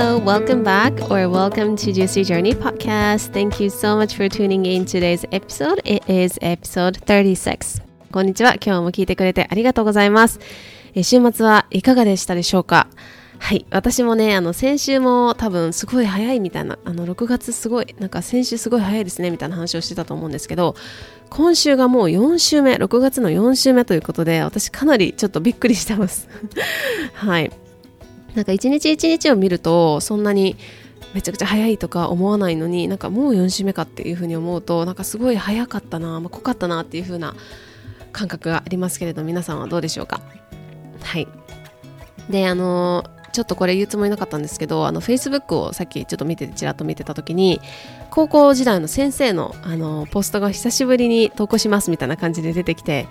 Hello, welcome back or welcome to Juicy Journey podcast. Thank you so much for tuning in today's episode. It is episode 36. こんにちは。今日も聞いてくれてありがとうございます。え週末はいかがでしたでしょうか？はい。私もね、あの、先週も多分すごい早いみたいな、あの、6月すごい、なんか先週すごい早いですねみたいな話をしてたと思うんですけど、今週がもう4週目、6月の4週目ということで、私かなりちょっとびっくりしてます。はい。なんか一日一日を見ると、そんなにめちゃくちゃ早いとか思わないのに、なんかもう4週目かっていうふうに思うと、なんかすごい早かったな、まあ、濃かったなっていうふうな感覚がありますけれど、皆さんはどうでしょうか？はい。で、あのちょっとこれ言うつもりなかったんですけど、あの、Facebook をさっきちょっと見てて、ちらっと見てた時に、高校時代の先生の、あの、ポストが久しぶりに投稿しますみたいな感じで出てきて、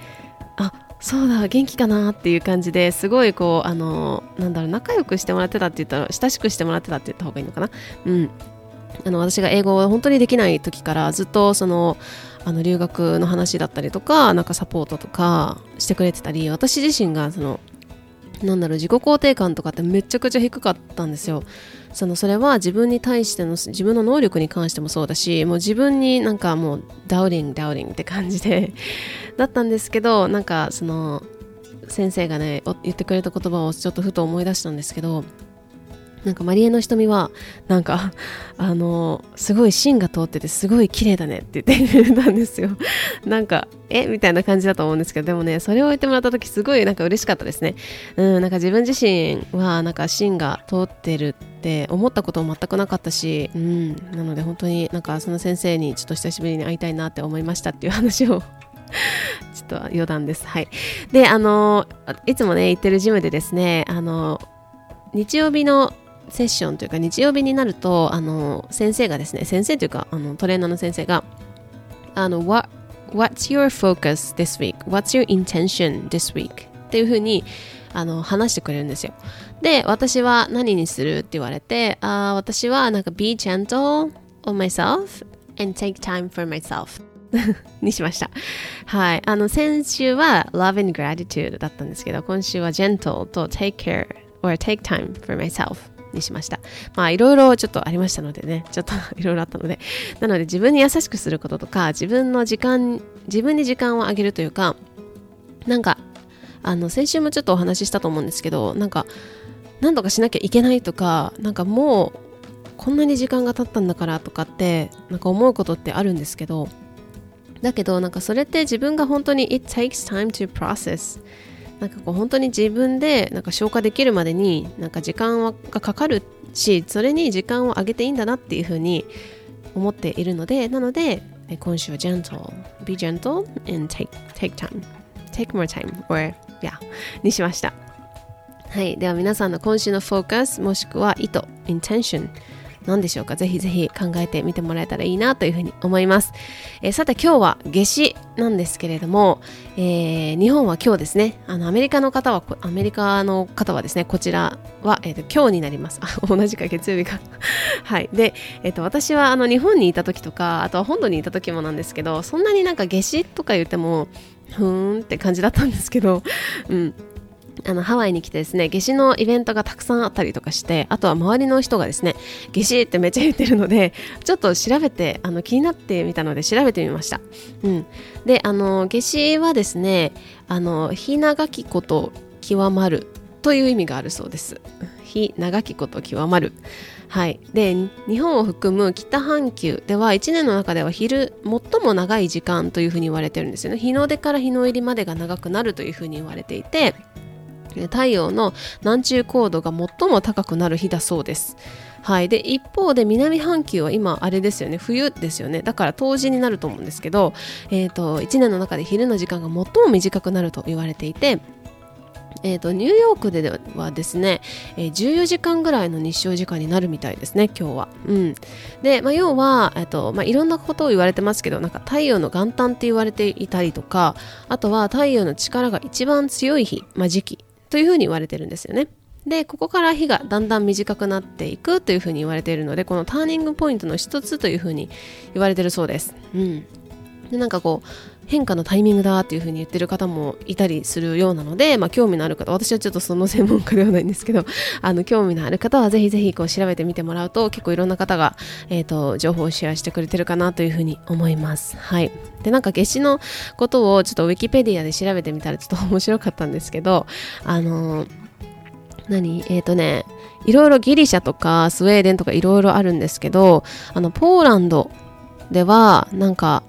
あ、そうだ、元気かなっていう感じですごいこう、あの、なんだろう、仲良くしてもらってたって言ったら、親しくしてもらってたって言った方がいいのかな？うん。あの、私が英語を本当にできない時からずっとその、あの留学の話だったりとか、なんかサポートとかしてくれてたり、私自身がそのなんだろう自己肯定感とかってめちゃくちゃ低かったんですよそのそれは自分に対しての自分の能力に関してもそうだしもう自分になんかもうダウリングダウリングって感じで だったんですけどなんかその先生がね言ってくれた言葉をちょっとふと思い出したんですけどなんかマリエの瞳はなんかあのすごい芯が通っててすごい綺麗だねって言ってたんですよ なんかえ？みたいな感じだと思うんですけどでもねそれを言ってもらった時すごいなんか嬉しかったですねうんなんか自分自身はなんか芯が通ってるって思ったことも全くなかったしうんなので本当になんかその先生にちょっと久しぶりに会いたいなって思いましたっていう話を ちょっと余談です。はい。で、あの、いつもね、行ってるジムでですね、あの、日曜日のセッションというか日曜日になるとあの先生がですね先生というかあのトレーナーの先生があの What, What's your focus this week? What's your intention this week? っていうふうにあの話してくれるんですよで私は何にするって言われてあ私はなんか Be gentle on myself and take time for myself にしました。はい。あの、先週は Love and Gratitude だったんですけど、今週は Gentle と Take care or Take time for myself にしました。まあいろいろちょっとありましたのでね、ちょっといろいろあったので、なので自分に優しくすることとか、自分の時間、自分に時間をあげるというか、なんか、あの、先週もちょっとお話ししたと思うんですけど、なんか、何とかしなきゃいけないとか、なんかもう、こんなに時間が経ったんだからとかって、なんか思うことってあるんですけど、だけどなんかそれって自分が本当に it takes time to process なんかこう本当に自分でなんか消化できるまでになんか時間がかかるしそれに時間をあげていいんだなっていうふうに思っているのでなので今週は gentle. Be gentle and take, take time. Take more time. Or yeah にしました。はい。では皆さんの今週のフォーカスもしくは意図 intention 何でしょうか？ぜひぜひ考えてみてもらえたらいいなというふうに思います。えー、さて今日は夏至なんですけれども、えー、日本は今日ですね、あのアメリカの方は、アメリカの方はですね、こちらは、えーと、今日になります。あ、同じか月曜日か。はい。で、えっ、ー、と、私はあの日本にいた時とか、あとは本土にいた時もなんですけど、そんなになんか夏至とか言っても、ふーんって感じだったんですけど、うん。あのハワイに来てですね夏至のイベントがたくさんあったりとかしてあとは周りの人がですね夏至ってめっちゃ言ってるのでちょっと調べてあの気になってみたので調べてみました、うん、であの夏至はですねあの日長きこと極まるという意味があるそうです。日長きこと極まる。はい、で日本を含む北半球では1年の中では昼最も長い時間というふうに言われてるんですよね。日の出から日の入りまでが長くなるというふうに言われていて太陽の南中高度が最も高くなる日だそうです。はい、で一方で南半球は今あれですよね。冬ですよね。だから冬至になると思うんですけど、えーと、1年の中で昼の時間が最も短くなると言われていてえーと、ニューヨークではですね、えー、14時間ぐらいの日照時間になるみたいですね今日は。うん、で、まあ、要は、えーとまあ、いろんなことを言われてますけどなんか太陽の元旦って言われていたりとかあとは太陽の力が一番強い日、まあ、時期。というふうに言われてるんですよね。でここから日がだんだん短くなっていくというふうに言われているのでこのターニングポイントの一つというふうに言われてるそうです。うん、でなんかこう変化のタイミングだっていうふうに言ってる方もいたりするようなので、まあ、興味のある方私はちょっとその専門家ではないんですけど あの興味のある方はぜひぜひこう調べてみてもらうと結構いろんな方が、えーと、情報をシェアしてくれてるかなというふうに思います。はい、でなんか夏至のことをちょっとウィキペディアで調べてみたらちょっと面白かったんですけどあのー、何？えっ、ー、とねいろいろギリシャとかスウェーデンとかいろいろあるんですけどあのポーランドではなんか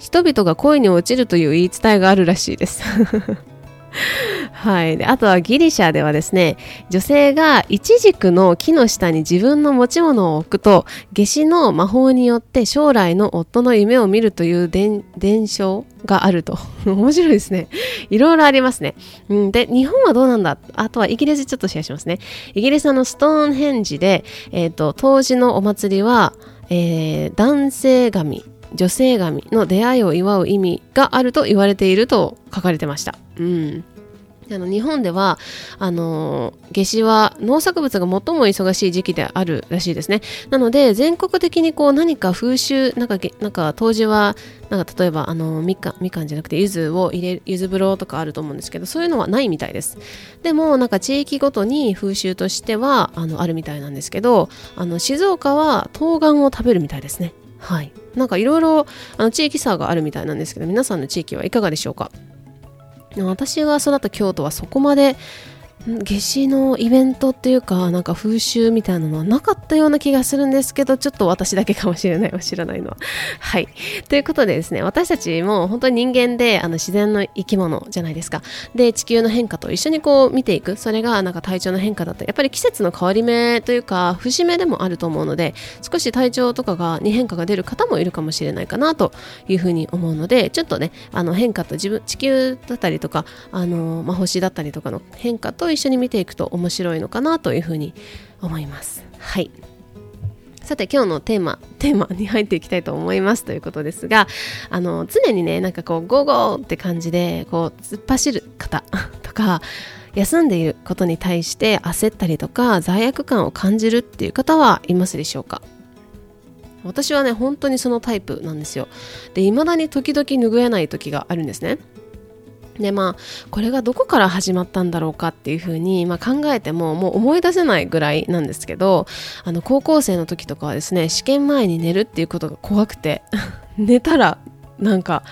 人々が恋に落ちるという言い伝えがあるらしいです。はい、であとはギリシャではですね女性がイチジクの木の下に自分の持ち物を置くと夏至の魔法によって将来の夫の夢を見るという伝承があると。面白いですね。いろいろありますね、うん、で日本はどうなんだ？あとはイギリスちょっとシェアしますね。イギリスのストーンヘンジで、えーと、当時のお祭りは、えー、男性神。女性神の出会いを祝う意味があると言われていると書かれてました。うん。あの日本ではあの夏至は農作物が最も忙しい時期であるらしいですね。なので全国的にこう何か風習なんかなんか当時はなんか例えばあのみかんみかんじゃなくて柚子を入れる柚子風呂とかあると思うんですけどそういうのはないみたいです。でもなんか地域ごとに風習としてはあのあるみたいなんですけどあの静岡は冬瓜を食べるみたいですね。はい。なんかいろいろ地域差があるみたいなんですけど皆さんの地域はいかがでしょうか？私が育った京都はそこまで夏至のイベントっていうかなんか風習みたいなのはなかったような気がするんですけどちょっと私だけかもしれない知らないのははい。ということでですね私たちも本当に人間であの自然の生き物じゃないですか。で地球の変化と一緒にこう見ていく。それがなんか体調の変化だとやっぱり季節の変わり目というか節目でもあると思うので少し体調とかがに変化が出る方もいるかもしれないかなというふうに思うのでちょっとねあの変化と自分地球だったりとかあの、まあ、星だったりとかの変化と一緒に見ていくと面白いのかなというふうに思います。はい。さて今日のテーマテーマに入っていきたいと思います。ということですがあの常にねなんかこうゴーゴーって感じでこう突っ走る方 とか休んでいることに対して焦ったりとか罪悪感を感じるっていう方はいますでしょうか？私はね本当にそのタイプなんですよ。で未だに時々拭えない時があるんですね。でまあこれがどこから始まったんだろうかっていうふうに、まあ、考えてももう思い出せないぐらいなんですけどあの高校生の時とかはですね試験前に寝るっていうことが怖くて 寝たらなんか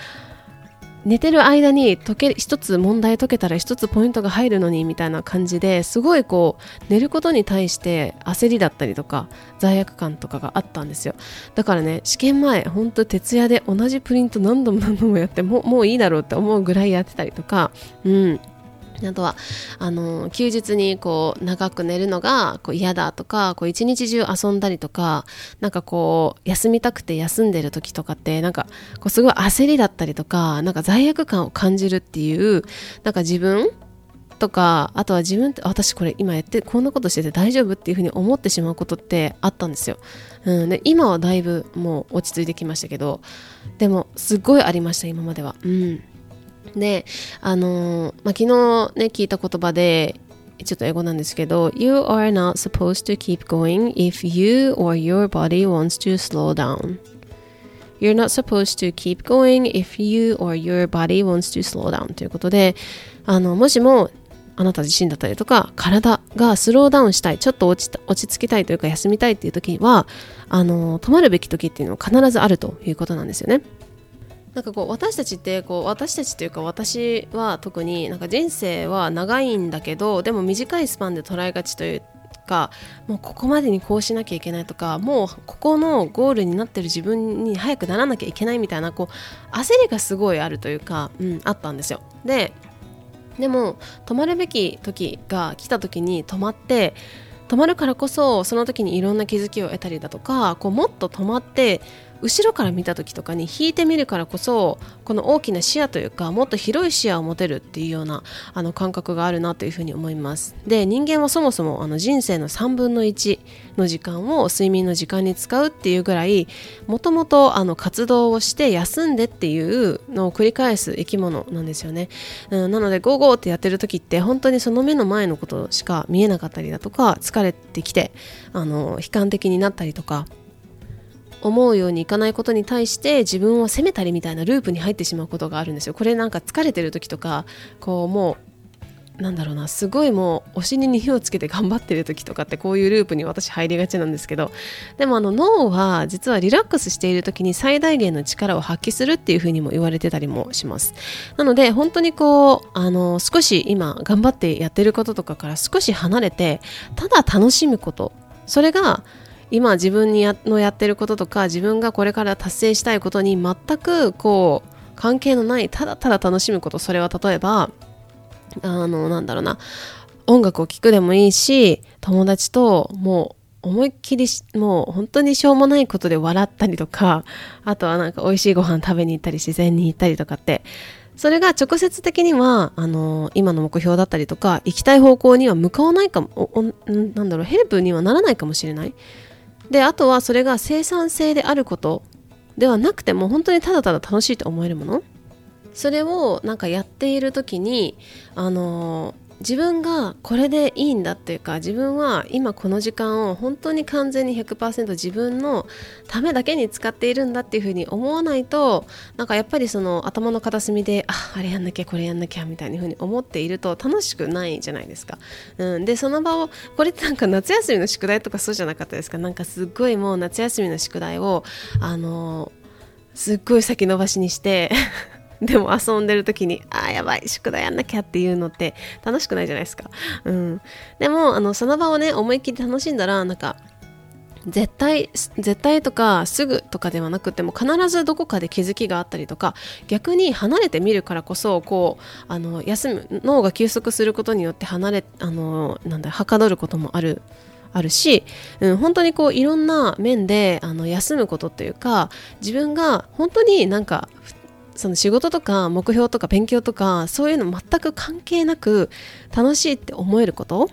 寝てる間に解け一つ問題解けたら一つポイントが入るのにみたいな感じですごいこう寝ることに対して焦りだったりとか罪悪感とかがあったんですよ。だからね試験前ほんと徹夜で同じプリント何度も何度もやってももういいだろうって思うぐらいやってたりとかうん。あとはあの休日にこう長く寝るのがこう嫌だとか一日中遊んだりとかなんかこう休みたくて休んでる時とかってなんかこうすごい焦りだったりとかなんか罪悪感を感じるっていうなんか自分とかあとは自分って私これ今やってこんなことしてて大丈夫っていうふうに思ってしまうことってあったんですよ、うん、で今はだいぶもう落ち着いてきましたけどでもすごいありました今までは。うん。で、あの、まあ、昨日ね、聞いた言葉で、ちょっと英語なんですけど、You are not supposed to keep going if you or your body wants to slow down. You're not supposed to keep going if you or your body wants to slow down ということで、あの、もしもあなた自身だったりとか、体がスローダウンしたい、ちょっと落ち落ち着きたいというか休みたいっていう時は、あの、止まるべき時っていうのは必ずあるということなんですよね。なんかこう私たちってこう私たちというか私は特になんか人生は長いんだけどでも短いスパンで捉えがちというかもうここまでにこうしなきゃいけないとかもうここのゴールになってる自分に早くならなきゃいけないみたいなこう焦りがすごいあるというか、うん、あったんですよ。ででも止まるべき時が来た時に止まって止まるからこそその時にいろんな気づきを得たりだとかこうもっと止まって後ろから見た時とかに引いてみるからこそこの大きな視野というかもっと広い視野を持てるっていうようなあの感覚があるなというふうに思います。で人間はそもそもあの人生の3分の1の時間を睡眠の時間に使うっていうぐらいもともと活動をして休んでっていうのを繰り返す生き物なんですよね、うん、なのでゴーゴーってやってる時って本当にその目の前のことしか見えなかったりだとか疲れてきてあの悲観的になったりとか思うようにいかないことに対して自分を責めたりみたいなループに入ってしまうことがあるんですよ。これなんか疲れてる時とかこうもうなんだろうなすごいもうお尻に火をつけて頑張ってる時とかってこういうループに私入りがちなんですけどでもあの脳は実はリラックスしている時に最大限の力を発揮するっていうふうにも言われてたりもしますなので本当にこうあの少し今頑張ってやってることとかから少し離れてただ楽しむことそれが今自分にやのやってることとか自分がこれから達成したいことに全くこう関係のないただただ楽しむことそれは例えばあのなんだろうな音楽を聴くでもいいし友達ともう思いっきりもう本当にしょうもないことで笑ったりとかあとはなんか美味しいご飯食べに行ったり自然に行ったりとかってそれが直接的にはあの今の目標だったりとか行きたい方向には向かわないかもなんだろうヘルプにはならないかもしれない。であとはそれが生産性であること。ではなくても本当にただただ楽しいと思えるもの。それをなんかやっている時にあの自分がこれでいいんだっていうか自分は今この時間を本当に完全に100%自分のためだけに使っているんだっていうふうに思わないとなんかやっぱりその頭の片隅でああれやんなきゃこれやんなきゃみたいなふうに思っていると楽しくないじゃないですか、うん、でその場をこれってなんか夏休みの宿題とかそうじゃなかったですか？なんかすっごいもう夏休みの宿題をあのすっごい先延ばしにしてでも遊んでる時に、ああ、やばい、宿題やんなきゃっていうのって楽しくないじゃないですか。うん。でも、あの、その場をね、思いっきり楽しんだら、なんか、絶対絶対とかすぐとかではなくても必ずどこかで気づきがあったりとか逆に離れてみるからこそこうあの休む脳が休息することによって離れあのなんだはかどることもあるあるし、うん、本当にこういろんな面であの休むことというか自分が本当になんかその仕事とか目標とか勉強とかそういうの全く関係なく楽しいって思えること？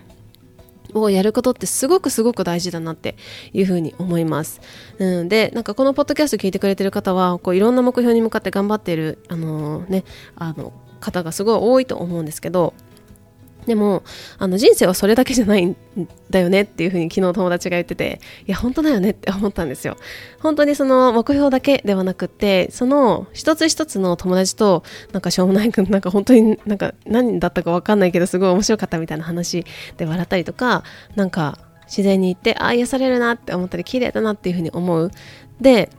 をやることってすごくすごく大事だなっていうふうに思います。うん、でなんかこのポッドキャスト聞いてくれてる方はこういろんな目標に向かって頑張っているあのー、ねあの方がすごい多いと思うんですけどでもあの人生はそれだけじゃないんだよねっていうふうに昨日友達が言ってていや本当だよねって思ったんですよ。本当にその目標だけではなくってその一つ一つの友達となんかしょうもないくんなんか本当になんか何だったか分かんないけどすごい面白かったみたいな話で笑ったりとかなんか自然に行ってああ癒されるなって思ったり綺麗だなっていうふうに思う。で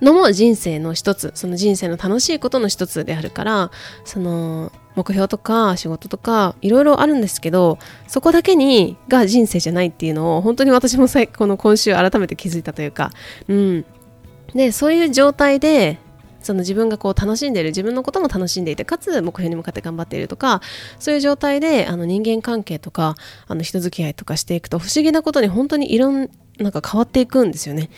のも人生の一つその人生の楽しいことの一つであるからその目標とか仕事とかいろいろあるんですけどそこだけにが人生じゃないっていうのを本当に私もこの今週改めて気づいたというかうんでそういう状態でその自分がこう楽しんでいる自分のことも楽しんでいてかつ目標に向かって頑張っているとかそういう状態であの人間関係とかあの人付き合いとかしていくと不思議なことに本当にいろんなんか変わっていくんですよね。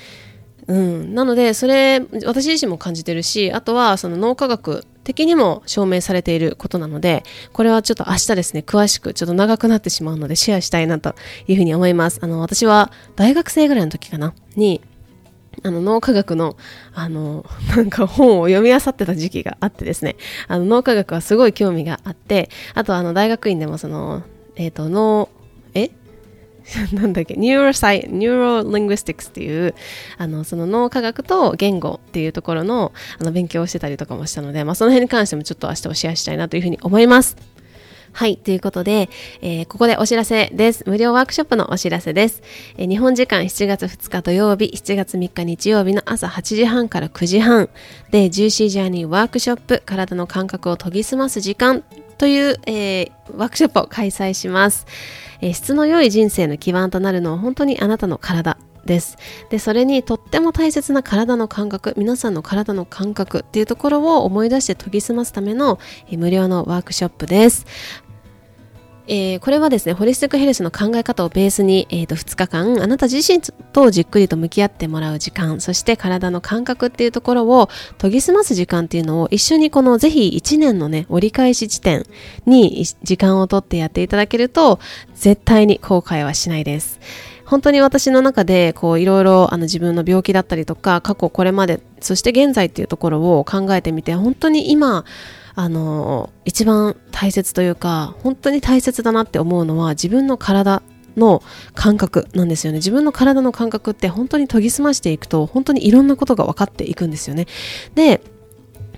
うん、なのでそれ私自身も感じてるしあとはその脳科学的にも証明されていることなのでこれはちょっと明日ですね詳しくちょっと長くなってしまうのでシェアしたいなというふうに思います。あの私は大学生ぐらいの時かなにあの脳科学のあのなんか本を読み漁ってた時期があってですねあの脳科学はすごい興味があってあとあの大学院でもそのえっ、ー、と脳 なんだっけ、 neurosci、neurolinguistics っていう、あの、その脳科学と言語っていうところの、あの、勉強をしてたりとかもしたので、まあ、その辺に関してもちょっと明日はシェアしたいなというふうに思います。はい。ということで、えー、ここでお知らせです。無料ワークショップのお知らせです。えー、日本時間7月2日土曜日、7月3日日曜日の朝8時半から9時半で、ジューシージャーニーワークショップ、体の感覚を研ぎ澄ます時間という、えー、ワークショップを開催します。え、質の良い人生の基盤となるのは本当にあなたの体です。で、それにとっても大切な体の感覚、皆さんの体の感覚っていうところを思い出して研ぎ澄ますための、無料のワークショップです。えー、これはですね、ホリスティックヘルスの考え方をベースに、えー、と2日間、あなた自身とじっくりと向き合ってもらう時間、そして体の感覚っていうところを研ぎ澄ます時間っていうのを一緒にこのぜひ1年のね、折り返し地点に時間をとってやっていただけると、絶対に後悔はしないです。本当に私の中でこういろいろあの自分の病気だったりとか過去これまでそして現在っていうところを考えてみて本当に今あの一番大切というか本当に大切だなって思うのは自分の体の感覚なんですよね。自分の体の感覚って本当に研ぎ澄ましていくと本当にいろんなことが分かっていくんですよね。で、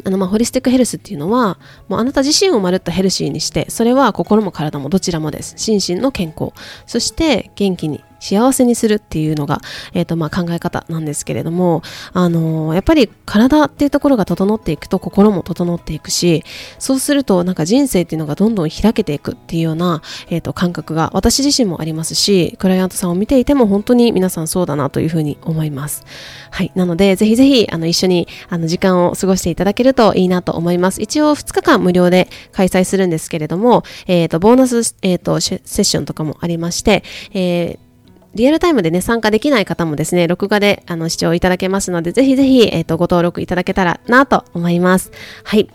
あのまあホリスティックヘルスっていうのはもうあなた自身をまるっとヘルシーにしてそれは心も体もどちらもです心身の健康そして元気に幸せにするっていうのが、えーとまあ、考え方なんですけれども、あのー、やっぱり体っていうところが整っていくと心も整っていくしそうするとなんか人生っていうのがどんどん開けていくっていうような、えーと、感覚が私自身もありますしクライアントさんを見ていても本当に皆さんそうだなというふうに思います。はい、なのでぜひぜひあの一緒にあの時間を過ごしていただけるといいなと思います。一応2日間無料で開催するんですけれども、えーと、ボーナス、えーとセッションとかもありまして、えーリアルタイムでね、参加できない方もですね、録画であの視聴いただけますので、ぜひぜひ、えっ、ー、と、ご登録いただけたらなと思います。はい。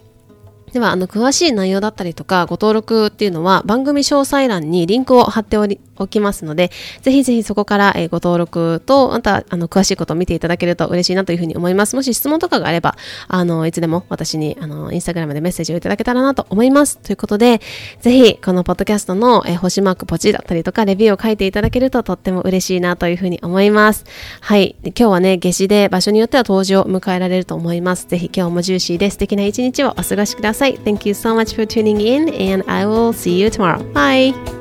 では、あの、詳しい内容だったりとか、ご登録っていうのは番組詳細欄にリンクを貼っておりおきますので、ぜひぜひそこから、え、ご登録と、また、あの、詳しいことを見ていただけると嬉しいなというふうに思います。もし質問とかがあれば、あの、いつでも私に、あの、インスタグラムでメッセージをいただけたらなと思います。ということで、ぜひ、このポッドキャストの、え、星マークポチだったりとか、レビューを書いていただけるととっても嬉しいなというふうに思います。はい。今日はね、夏至で場所によっては冬至を迎えられると思います。ぜひ今日もジューシーで素敵な一日をお過ごしください。Thank you so much for tuning in and I will see you tomorrow. Bye!